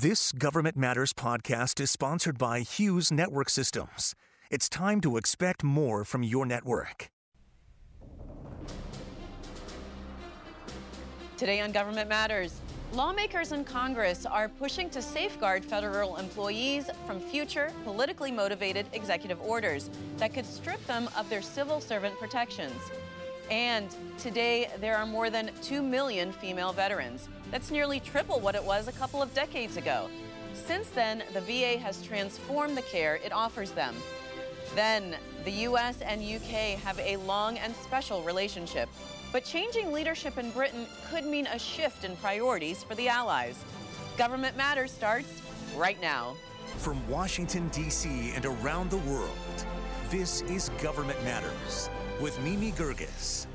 This Government Matters podcast is sponsored by Hughes Network Systems. It's time to expect more from your network. Today on Government Matters, lawmakers in Congress are pushing to safeguard federal employees from future politically motivated executive orders that could strip them of their civil servant protections. And today, there are more than 2 million female veterans. That's nearly triple what it was a couple of decades ago. Since then, the VA has transformed the care it offers them. Then, the US and UK have a long and special relationship. But changing leadership in Britain could mean a shift in priorities for the Allies. Government Matters starts right now. From Washington, D.C. and around the world, this is Government Matters with Mimi Geerges.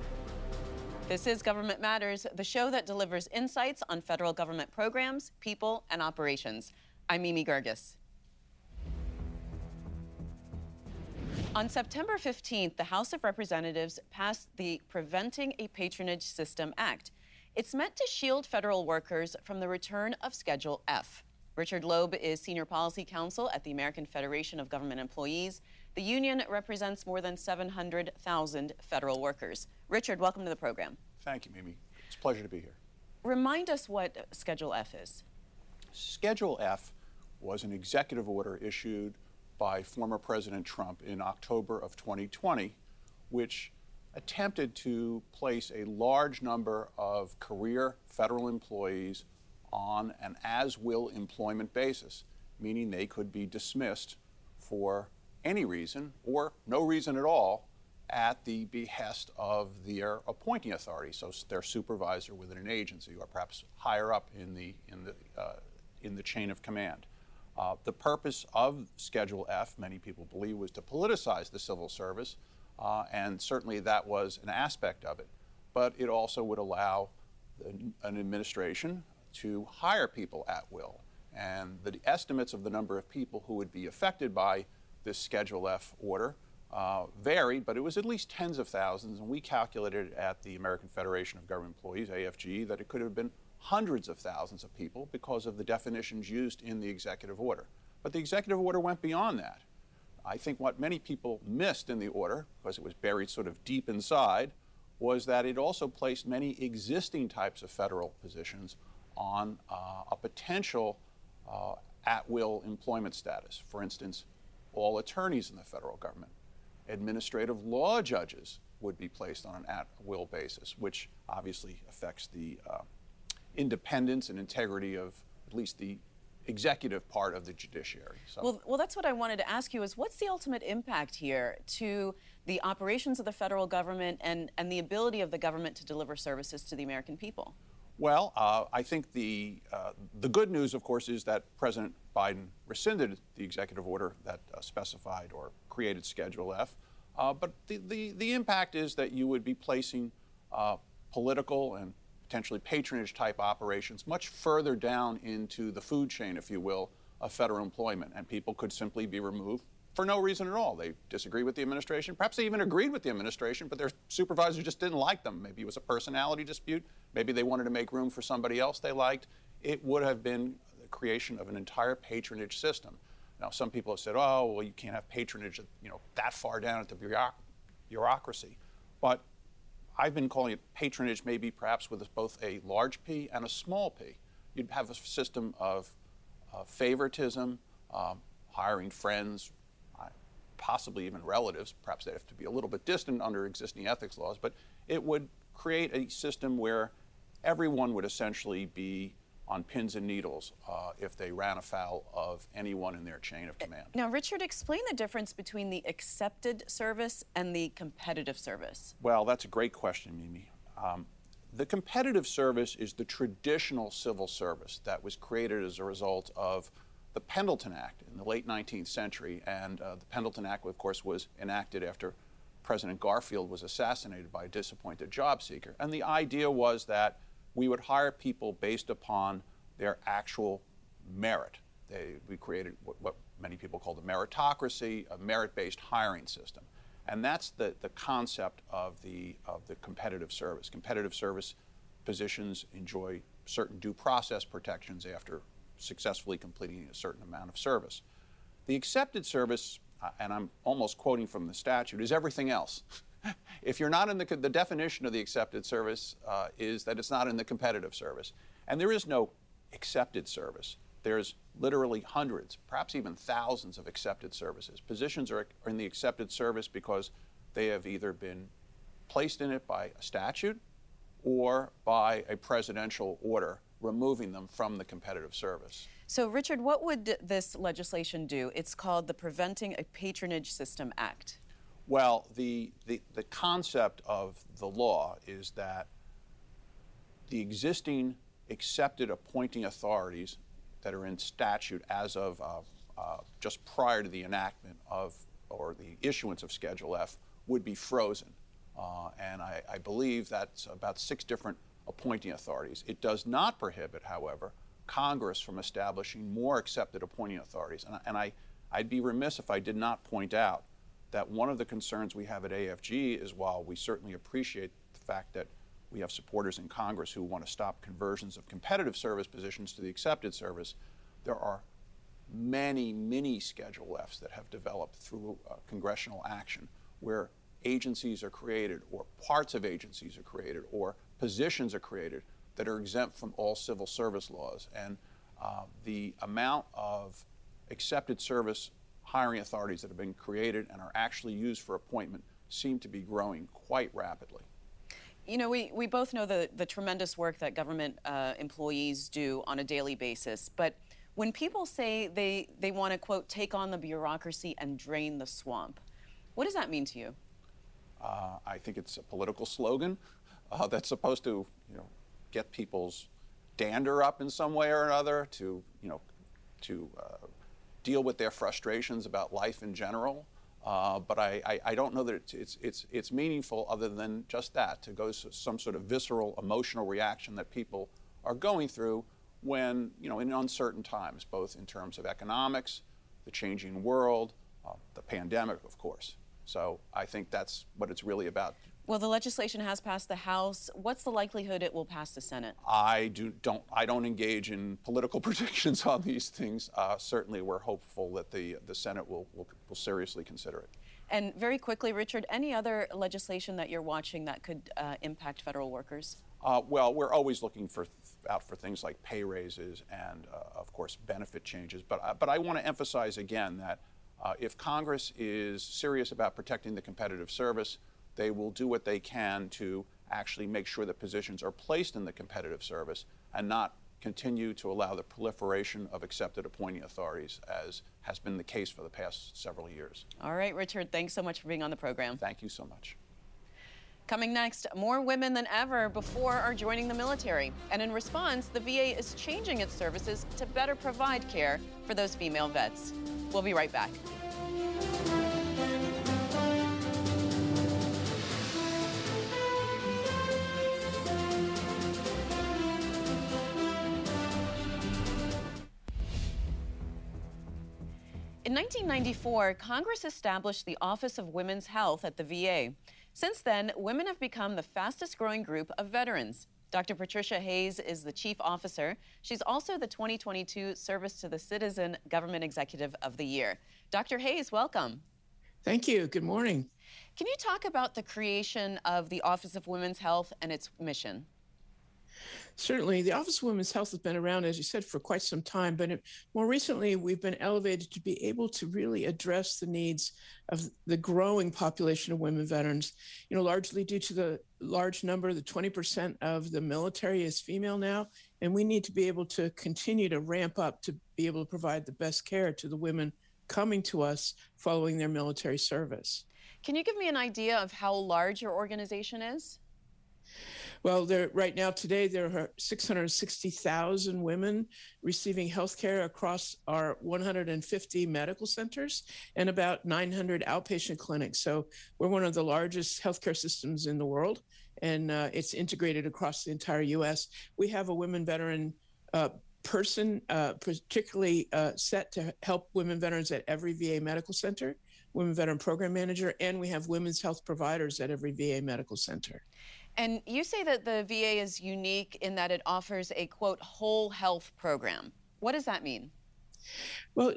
This is Government Matters, the show that delivers insights on federal government programs, people, and operations. I'm Mimi Geerges. On September 15th, the House of Representatives passed the Preventing a Patronage System Act. It's meant to shield federal workers from the return of Schedule F. Richard Loeb is Senior Policy Counsel at the American Federation of Government Employees. The union represents more than 700,000 federal workers. Richard, welcome to the program. Thank you, Mimi. It's a pleasure to be here. Remind us what Schedule F is. Schedule F was an executive order issued by former President Trump in October of 2020, which attempted to place a large number of career federal employees on an as will employment basis, meaning they could be dismissed for any reason or no reason at all at the behest of their appointing authority, so their supervisor within an agency or perhaps higher up in the, in the, uh, in the chain of command. Uh, the purpose of Schedule F, many people believe, was to politicize the civil service, uh, and certainly that was an aspect of it. But it also would allow an administration to hire people at will. And the estimates of the number of people who would be affected by this Schedule F order uh, varied, but it was at least tens of thousands. And we calculated at the American Federation of Government Employees, AFGE, that it could have been hundreds of thousands of people because of the definitions used in the executive order. But the executive order went beyond that. I think what many people missed in the order, because it was buried sort of deep inside, was that it also placed many existing types of federal positions on uh, a potential uh, at will employment status. For instance, all attorneys in the federal government, administrative law judges would be placed on an at will basis, which obviously affects the uh, independence and integrity of at least the executive part of the judiciary. So. Well, well, that's what I wanted to ask you is what's the ultimate impact here to the operations of the federal government and, and the ability of the government to deliver services to the American people? Well, uh, I think the, uh, the good news, of course, is that President Biden rescinded the executive order that uh, specified or created Schedule F. Uh, but the, the, the, impact is that you would be placing uh, political and potentially patronage type operations much further down into the food chain, if you will, of federal employment. And people could simply be removed for no reason at all. They disagree with the administration. Perhaps they even agreed with the administration, but their supervisor just didn't like them. Maybe it was a personality dispute. Maybe they wanted to make room for somebody else they liked. It would have been the creation of an entire patronage system. Now, some people have said, "Oh, well, you can't have patronage, you know, that far down at the bureaucracy." But I've been calling it patronage, maybe perhaps with both a large P and a small p. You'd have a system of uh, favoritism, um, hiring friends, possibly even relatives. Perhaps they have to be a little bit distant under existing ethics laws, but it would create a system where everyone would essentially be on pins and needles uh, if they ran afoul of anyone in their chain of command. Now, Richard, explain the difference between the accepted service and the competitive service. Well, that's a great question, Mimi. Um, the competitive service is the traditional civil service that was created as a result of the Pendleton Act in the late 19th century. And uh, the Pendleton Act, of course, was enacted after President Garfield was assassinated by a disappointed job seeker. And the idea was that we would hire people based upon their actual merit. They, we created what, what many people call the meritocracy, a merit based hiring system. And that's the, the concept of the, of the competitive service. Competitive service positions enjoy certain due process protections after successfully completing a certain amount of service. The accepted service, uh, and I'm almost quoting from the statute, is everything else. if you're not in the, the definition of the accepted service uh, is that it's not in the competitive service. And there is no accepted service. There's literally hundreds, perhaps even thousands of accepted services. Positions are, are in the accepted service because they have either been placed in it by a statute or by a presidential order removing them from the competitive service. So, Richard, what would this legislation do? It's called the Preventing a Patronage System Act. Well, the, the, the concept of the law is that the existing accepted appointing authorities that are in statute as of uh, uh, just prior to the enactment of or the issuance of Schedule F would be frozen. Uh, and I, I, believe that's about six different appointing authorities. It does not prohibit, however, Congress from establishing more accepted appointing authorities. And, and I, I'd be remiss if I did not point out that one of the concerns we have at AFGE is while we certainly appreciate the fact that we have supporters in Congress who want to stop conversions of competitive service positions to the accepted service, there are many, many Schedule Fs that have developed through uh, congressional action where agencies are created or parts of agencies are created or positions are created that are exempt from all civil service laws. And uh, the amount of accepted service hiring authorities that have been created and are actually used for appointment seem to be growing quite rapidly. You know, we, we both know the, the tremendous work that government uh, employees do on a daily basis, but when people say they, they want to, quote, take on the bureaucracy and drain the swamp, what does that mean to you? Uh, I think it's a political slogan uh, that's supposed to, you know, get people's dander up in some way or another, to, you know, to uh, deal with their frustrations about life in general. Uh, but I, I, I, don't know that it's, it's, it's, it's, meaningful other than just that, to go to some sort of visceral emotional reaction that people are going through when, you know, in uncertain times, both in terms of economics, the changing world, uh, the pandemic, of course. So I think that's what it's really about. Well, the legislation has passed the House. What's the likelihood it will pass the Senate? I do don't I don't engage in political predictions on these things. Uh, certainly, we're hopeful that the the Senate will, will will seriously consider it. And very quickly, Richard, any other legislation that you're watching that could uh, impact federal workers? Uh, well, we're always looking for out for things like pay raises and, uh, of course, benefit changes. But uh, but I want to emphasize again that uh, if Congress is serious about protecting the competitive service they will do what they can to actually make sure that positions are placed in the competitive service and not continue to allow the proliferation of accepted appointing authorities as has been the case for the past several years. All right, Richard, thanks so much for being on the program. Thank you so much. Coming next, more women than ever before are joining the military. And in response, the VA is changing its services to better provide care for those female vets. We'll be right back. In 1994, Congress established the Office of Women's Health at the VA. Since then, women have become the fastest growing group of veterans. Dr. Patricia Hayes is the chief officer. She's also the 2022 Service to the Citizen Government Executive of the Year. Dr. Hayes, welcome. Thank you. Good morning. Can you talk about the creation of the Office of Women's Health and its mission? Certainly, the Office of Women's Health has been around, as you said, for quite some time, but it, more recently, we've been elevated to be able to really address the needs of the growing population of women veterans. You know, largely due to the large number, the 20% of the military is female now, and we need to be able to continue to ramp up to be able to provide the best care to the women coming to us following their military service. Can you give me an idea of how large your organization is? Well, there right now today there are 660,000 women receiving health care across our 150 medical centers and about 900 outpatient clinics. So we're one of the largest healthcare systems in the world, and uh, it's integrated across the entire U.S. We have a women veteran. Uh, person uh, particularly uh, set to help women veterans at every VA medical center, women veteran program manager, and we have women's health providers at every VA medical center. And you say that the VA is unique in that it offers a quote whole health program. What does that mean? Well,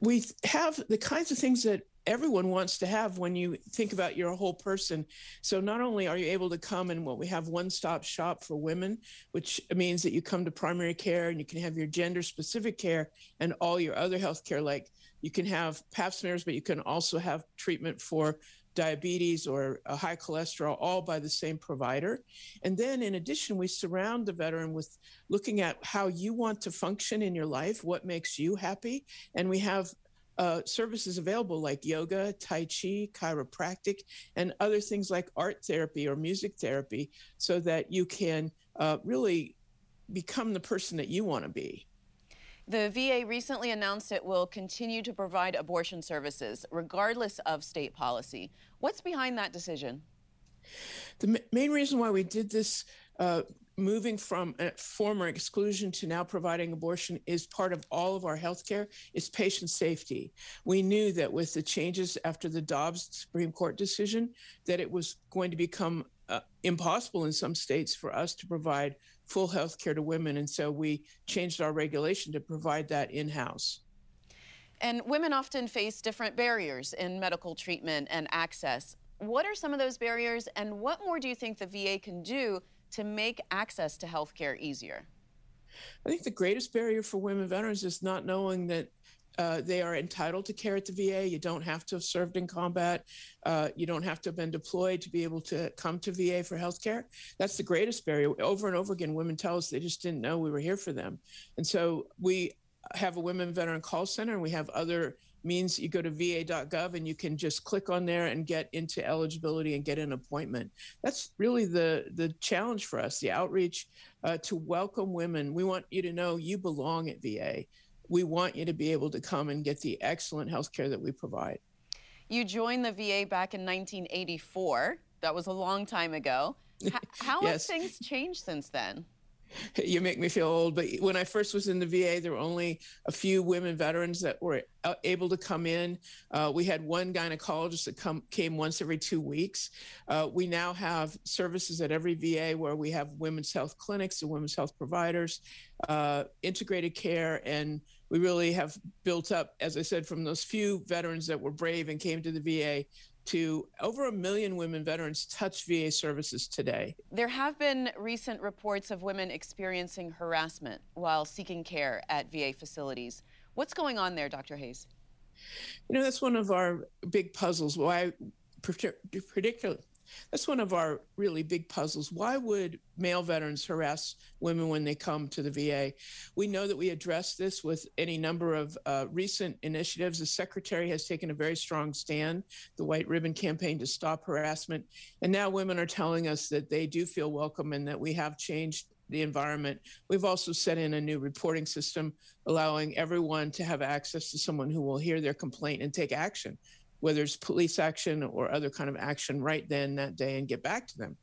we have the kinds of things that everyone wants to have when you think about your whole person. So not only are you able to come and what we have one-stop shop for women, which means that you come to primary care and you can have your gender specific care and all your other health care, like you can have pap smears, but you can also have treatment for diabetes or high cholesterol, all by the same provider. And then, in addition, we surround the veteran with looking at how you want to function in your life, what makes you happy. And we have uh, services available like yoga, Tai Chi, chiropractic, and other things like art therapy or music therapy so that you can uh, really become the person that you want to be. The VA recently announced it will continue to provide abortion services regardless of state policy. What's behind that decision? The main reason why we did this, uh, moving from a former exclusion to now providing abortion, is part of all of our healthcare, is patient safety. We knew that with the changes after the Dobbs Supreme Court decision, that it was going to become uh, impossible in some states for us to provide full health care to women. And so we changed our regulation to provide that in house. And women often face different barriers in medical treatment and access. What are some of those barriers, and what more do you think the VA can do to make access to health care easier? I think the greatest barrier for women veterans is not knowing that uh, they are entitled to care at the VA. You don't have to have served in combat. Uh, you don't have to have been deployed to be able to come to VA for health care. That's the greatest barrier. Over and over again, women tell us they just didn't know we were here for them. And so we have a women veteran call center and we have other means you go to va.gov and you can just click on there and get into eligibility and get an appointment that's really the the challenge for us the outreach uh, to welcome women we want you to know you belong at va we want you to be able to come and get the excellent health care that we provide. You joined the VA back in 1984. That was a long time ago. how yes. have things changed since then? you make me feel old, but when I first was in the VA, there were only a few women veterans that were uh, able to come in. Uh, we had one gynecologist that come, came once every two weeks. Uh, we now have services at every VA where we have women's health clinics and women's health providers, uh, integrated care, and we really have built up, as I said, from those few veterans that were brave and came to the VA to over a million women veterans touch VA services today. There have been recent reports of women experiencing harassment while seeking care at VA facilities. What's going on there, Dr. Hayes? You know, that's one of our big puzzles. Why, particularly, that's one of our really big puzzles. Why would male veterans harass women when they come to the VA? We know that we address this with any number of uh, recent initiatives. The secretary has taken a very strong stand, the White Ribbon Campaign to stop harassment. And now women are telling us that they do feel welcome and that we have changed the environment. We've also set in a new reporting system allowing everyone to have access to someone who will hear their complaint and take action whether it's police action or other kind of action right then that day and get back to them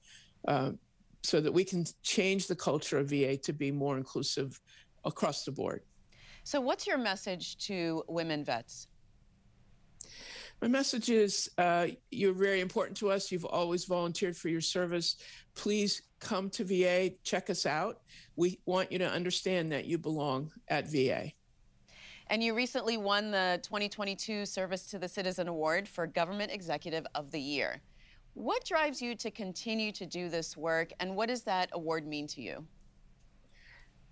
uh, so that we can change the culture of VA to be more inclusive across the board. So, what's your message to women vets? My message is uh, you're very important to us. You've always volunteered for your service. Please come to VA, check us out. We want you to understand that you belong at VA. And you recently won the 2022 Service to the Citizen Award for Government Executive of the Year. What drives you to continue to do this work, and what does that award mean to you?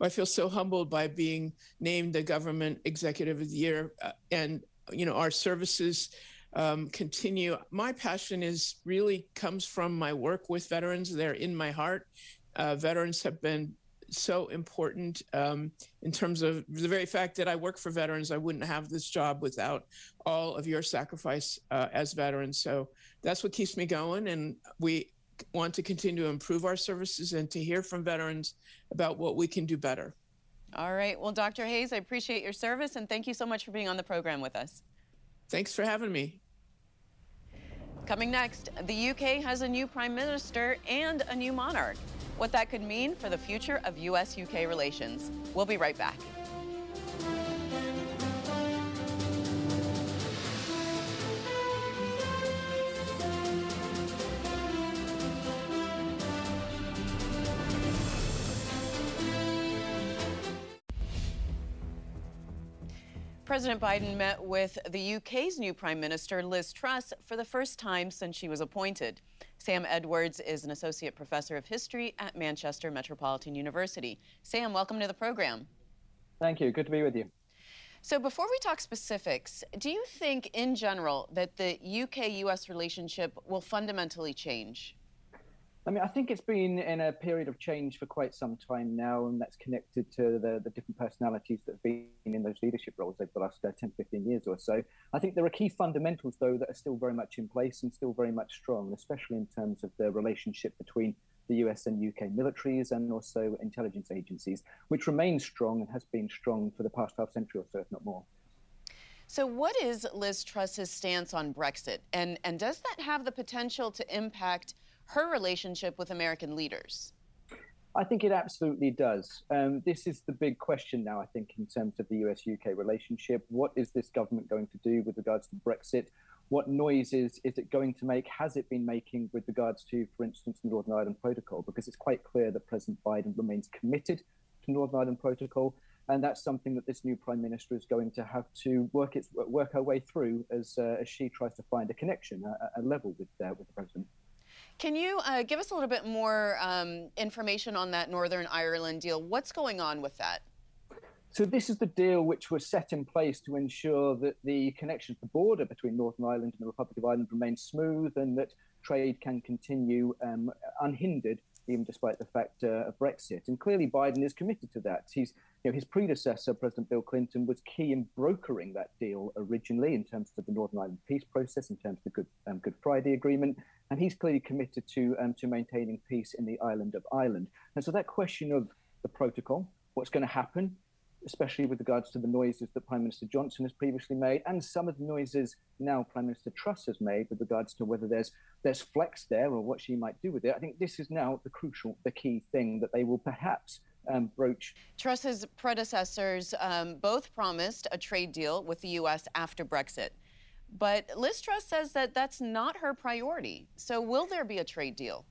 I feel so humbled by being named the Government Executive of the Year, uh, and you know our services um, continue. My passion is really comes from my work with veterans. They're in my heart. Uh, veterans have been so important um, in terms of the very fact that I work for veterans. I wouldn't have this job without all of your sacrifice uh, as veterans. So that's what keeps me going. And we want to continue to improve our services and to hear from veterans about what we can do better. All right. Well, Dr. Hayes, I appreciate your service and thank you so much for being on the program with us. Thanks for having me. Coming next, the UK has a new prime minister and a new monarch what that could mean for the future of U.S. UK relations. We'll be right back. President Biden met with the UK's new Prime Minister, Liz Truss, for the first time since she was appointed. Sam Edwards is an associate professor of history at Manchester Metropolitan University. Sam, welcome to the program. Thank you. Good to be with you. So, before we talk specifics, do you think in general that the UK US relationship will fundamentally change? I mean, I think it's been in a period of change for quite some time now, and that's connected to the, the different personalities that have been in those leadership roles over the last uh, 10, 15 years or so. I think there are key fundamentals, though, that are still very much in place and still very much strong, especially in terms of the relationship between the US and UK militaries and also intelligence agencies, which remains strong and has been strong for the past half century or so, if not more. So, what is Liz Truss's stance on Brexit, and and does that have the potential to impact her relationship with American leaders? I think it absolutely does. Um, this is the big question now, I think, in terms of the US UK relationship. What is this government going to do with regards to Brexit? What noises is it going to make? Has it been making with regards to, for instance, the Northern Ireland Protocol? Because it's quite clear that President Biden remains committed to Northern Ireland Protocol. And that's something that this new prime minister is going to have to work its work her way through as, uh, as she tries to find a connection, a, a level with uh, with the president. Can you uh, give us a little bit more um, information on that Northern Ireland deal? What's going on with that? So this is the deal which was set in place to ensure that the connection to the border between Northern Ireland and the Republic of Ireland remains smooth and that trade can continue um, unhindered, even despite the fact uh, of Brexit. And clearly, Biden is committed to that. He's, you know, his predecessor, President Bill Clinton, was key in brokering that deal originally in terms of the Northern Ireland peace process, in terms of the Good, um, Good Friday Agreement and he's clearly committed to um, to maintaining peace in the island of Ireland. And so that question of the protocol, what's going to happen, especially with regards to the noises that Prime Minister Johnson has previously made, and some of the noises now Prime Minister Truss has made with regards to whether there's there's flex there or what she might do with it. I think this is now the crucial, the key thing that they will perhaps um, broach. Truss's predecessors um, both promised a trade deal with the U.S. after Brexit. But Liz Truss says that that's not her priority. So, will there be a trade deal?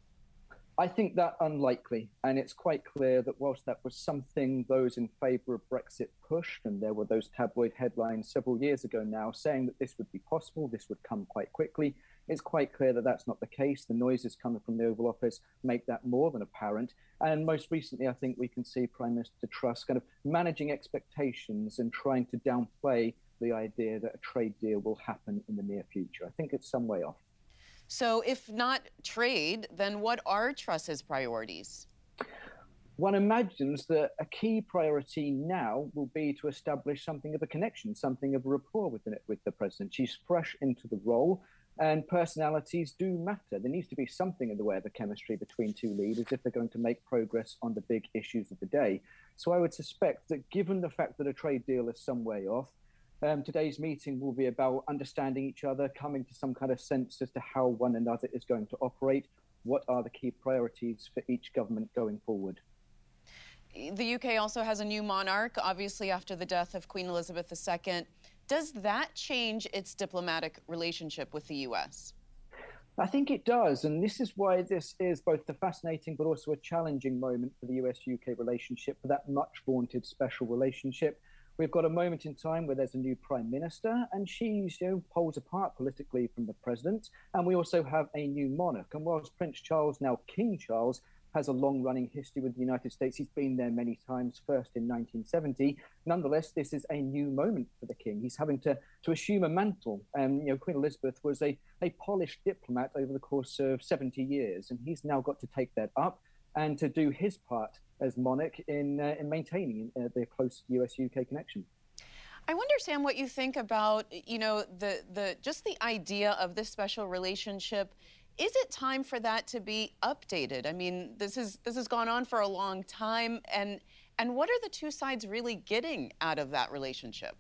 I think that unlikely. And it's quite clear that whilst that was something those in favour of Brexit pushed, and there were those tabloid headlines several years ago now saying that this would be possible, this would come quite quickly, it's quite clear that that's not the case. The noises coming from the Oval Office make that more than apparent. And most recently, I think we can see Prime Minister Truss kind of managing expectations and trying to downplay the idea that a trade deal will happen in the near future. I think it's some way off. So, if not trade, then what are Truss's priorities? One imagines that a key priority now will be to establish something of a connection, something of a rapport with the, with the president. She's fresh into the role, and personalities do matter. There needs to be something in the way of a chemistry between two leaders if they're going to make progress on the big issues of the day. So I would suspect that given the fact that a trade deal is some way off, um, today's meeting will be about understanding each other, coming to some kind of sense as to how one another is going to operate. What are the key priorities for each government going forward? The UK also has a new monarch, obviously, after the death of Queen Elizabeth II. Does that change its diplomatic relationship with the US? I think it does. And this is why this is both a fascinating but also a challenging moment for the US UK relationship, for that much vaunted special relationship. We've got a moment in time where there's a new prime minister, and she's you know, poles apart politically from the president. And we also have a new monarch. And whilst Prince Charles, now King Charles, has a long running history with the United States. He's been there many times, first in 1970. Nonetheless, this is a new moment for the king. He's having to, to assume a mantle. Um, you know, Queen Elizabeth was a, a polished diplomat over the course of 70 years, and he's now got to take that up and to do his part as monarch in, uh, in maintaining uh, the close US-UK connection. I wonder, Sam, what you think about you know the the just the idea of this special relationship. Is it time for that to be updated? I mean, this is this has gone on for a long time, and and what are the two sides really getting out of that relationship?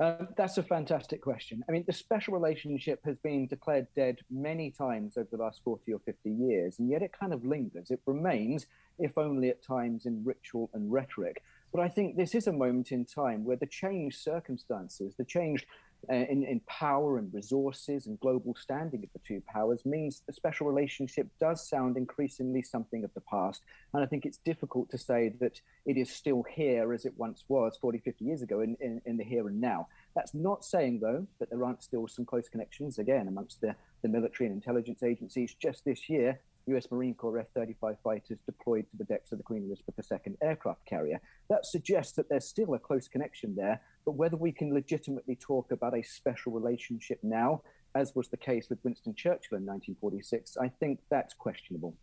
Um, that's a fantastic question. I mean, the special relationship has been declared dead many times over the last 40 or 50 years, and yet it kind of lingers. It remains, if only at times in ritual and rhetoric. But I think this is a moment in time where the changed circumstances, the changed Uh, in, in power and resources and global standing of the two powers means the special relationship does sound increasingly something of the past. And I think it's difficult to say that it is still here as it once was 40, 50 years ago in, in, in the here and now. That's not saying, though, that there aren't still some close connections, again, amongst the, the military and intelligence agencies. Just this year, US Marine Corps F 35 fighters deployed to the decks of the Queen Elizabeth II aircraft carrier. That suggests that there's still a close connection there, but whether we can legitimately talk about a special relationship now, as was the case with Winston Churchill in 1946, I think that's questionable.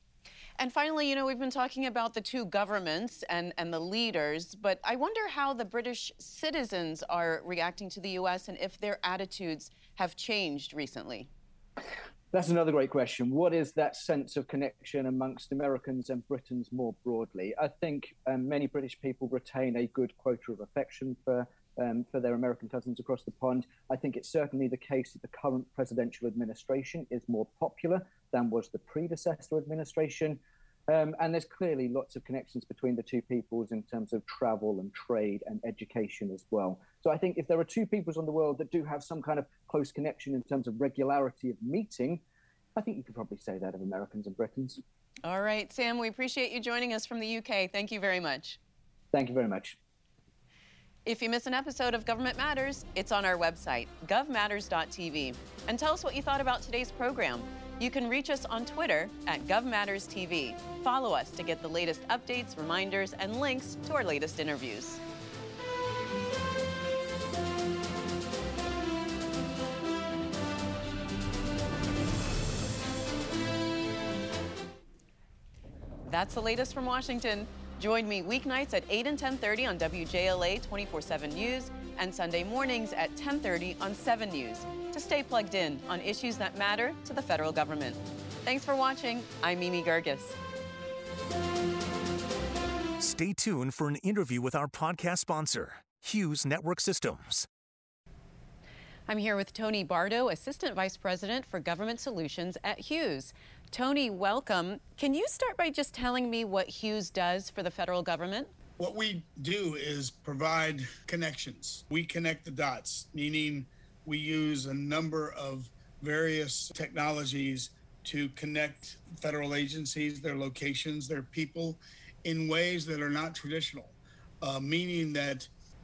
And finally, you know, we've been talking about the two governments and, and the leaders, but I wonder how the British citizens are reacting to the U.S. and if their attitudes have changed recently. That's another great question. What is that sense of connection amongst Americans and Britons more broadly? I think um, many British people retain a good quota of affection for um, for their American cousins across the pond. I think it's certainly the case that the current presidential administration is more popular than was the predecessor administration. Um, and there's clearly lots of connections between the two peoples in terms of travel and trade and education as well. So I think if there are two peoples on the world that do have some kind of close connection in terms of regularity of meeting, I think you could probably say that of Americans and Britons. All right, Sam, we appreciate you joining us from the UK. Thank you very much. Thank you very much. If you miss an episode of Government Matters, it's on our website, govmatters.tv. And tell us what you thought about today's program. You can reach us on Twitter at GovMattersTV. Follow us to get the latest updates, reminders, and links to our latest interviews. That's the latest from Washington. Join me weeknights at 8 and 10:30 on WJLA 24/7 News and Sunday mornings at 10:30 on 7 News to stay plugged in on issues that matter to the federal government. Thanks for watching. I'm Mimi Geerges. Stay tuned for an interview with our podcast sponsor, Hughes Network Systems. I'm here with Tony Bardo, Assistant Vice President for Government Solutions at Hughes. Tony, welcome. Can you start by just telling me what Hughes does for the federal government? What we do is provide connections. We connect the dots, meaning we use a number of various technologies to connect federal agencies, their locations, their people in ways that are not traditional, uh, meaning that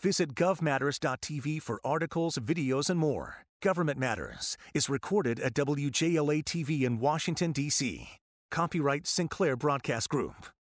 Visit govmatters.tv for articles, videos, and more. Government Matters is recorded at WJLA TV in Washington, D.C. Copyright Sinclair Broadcast Group.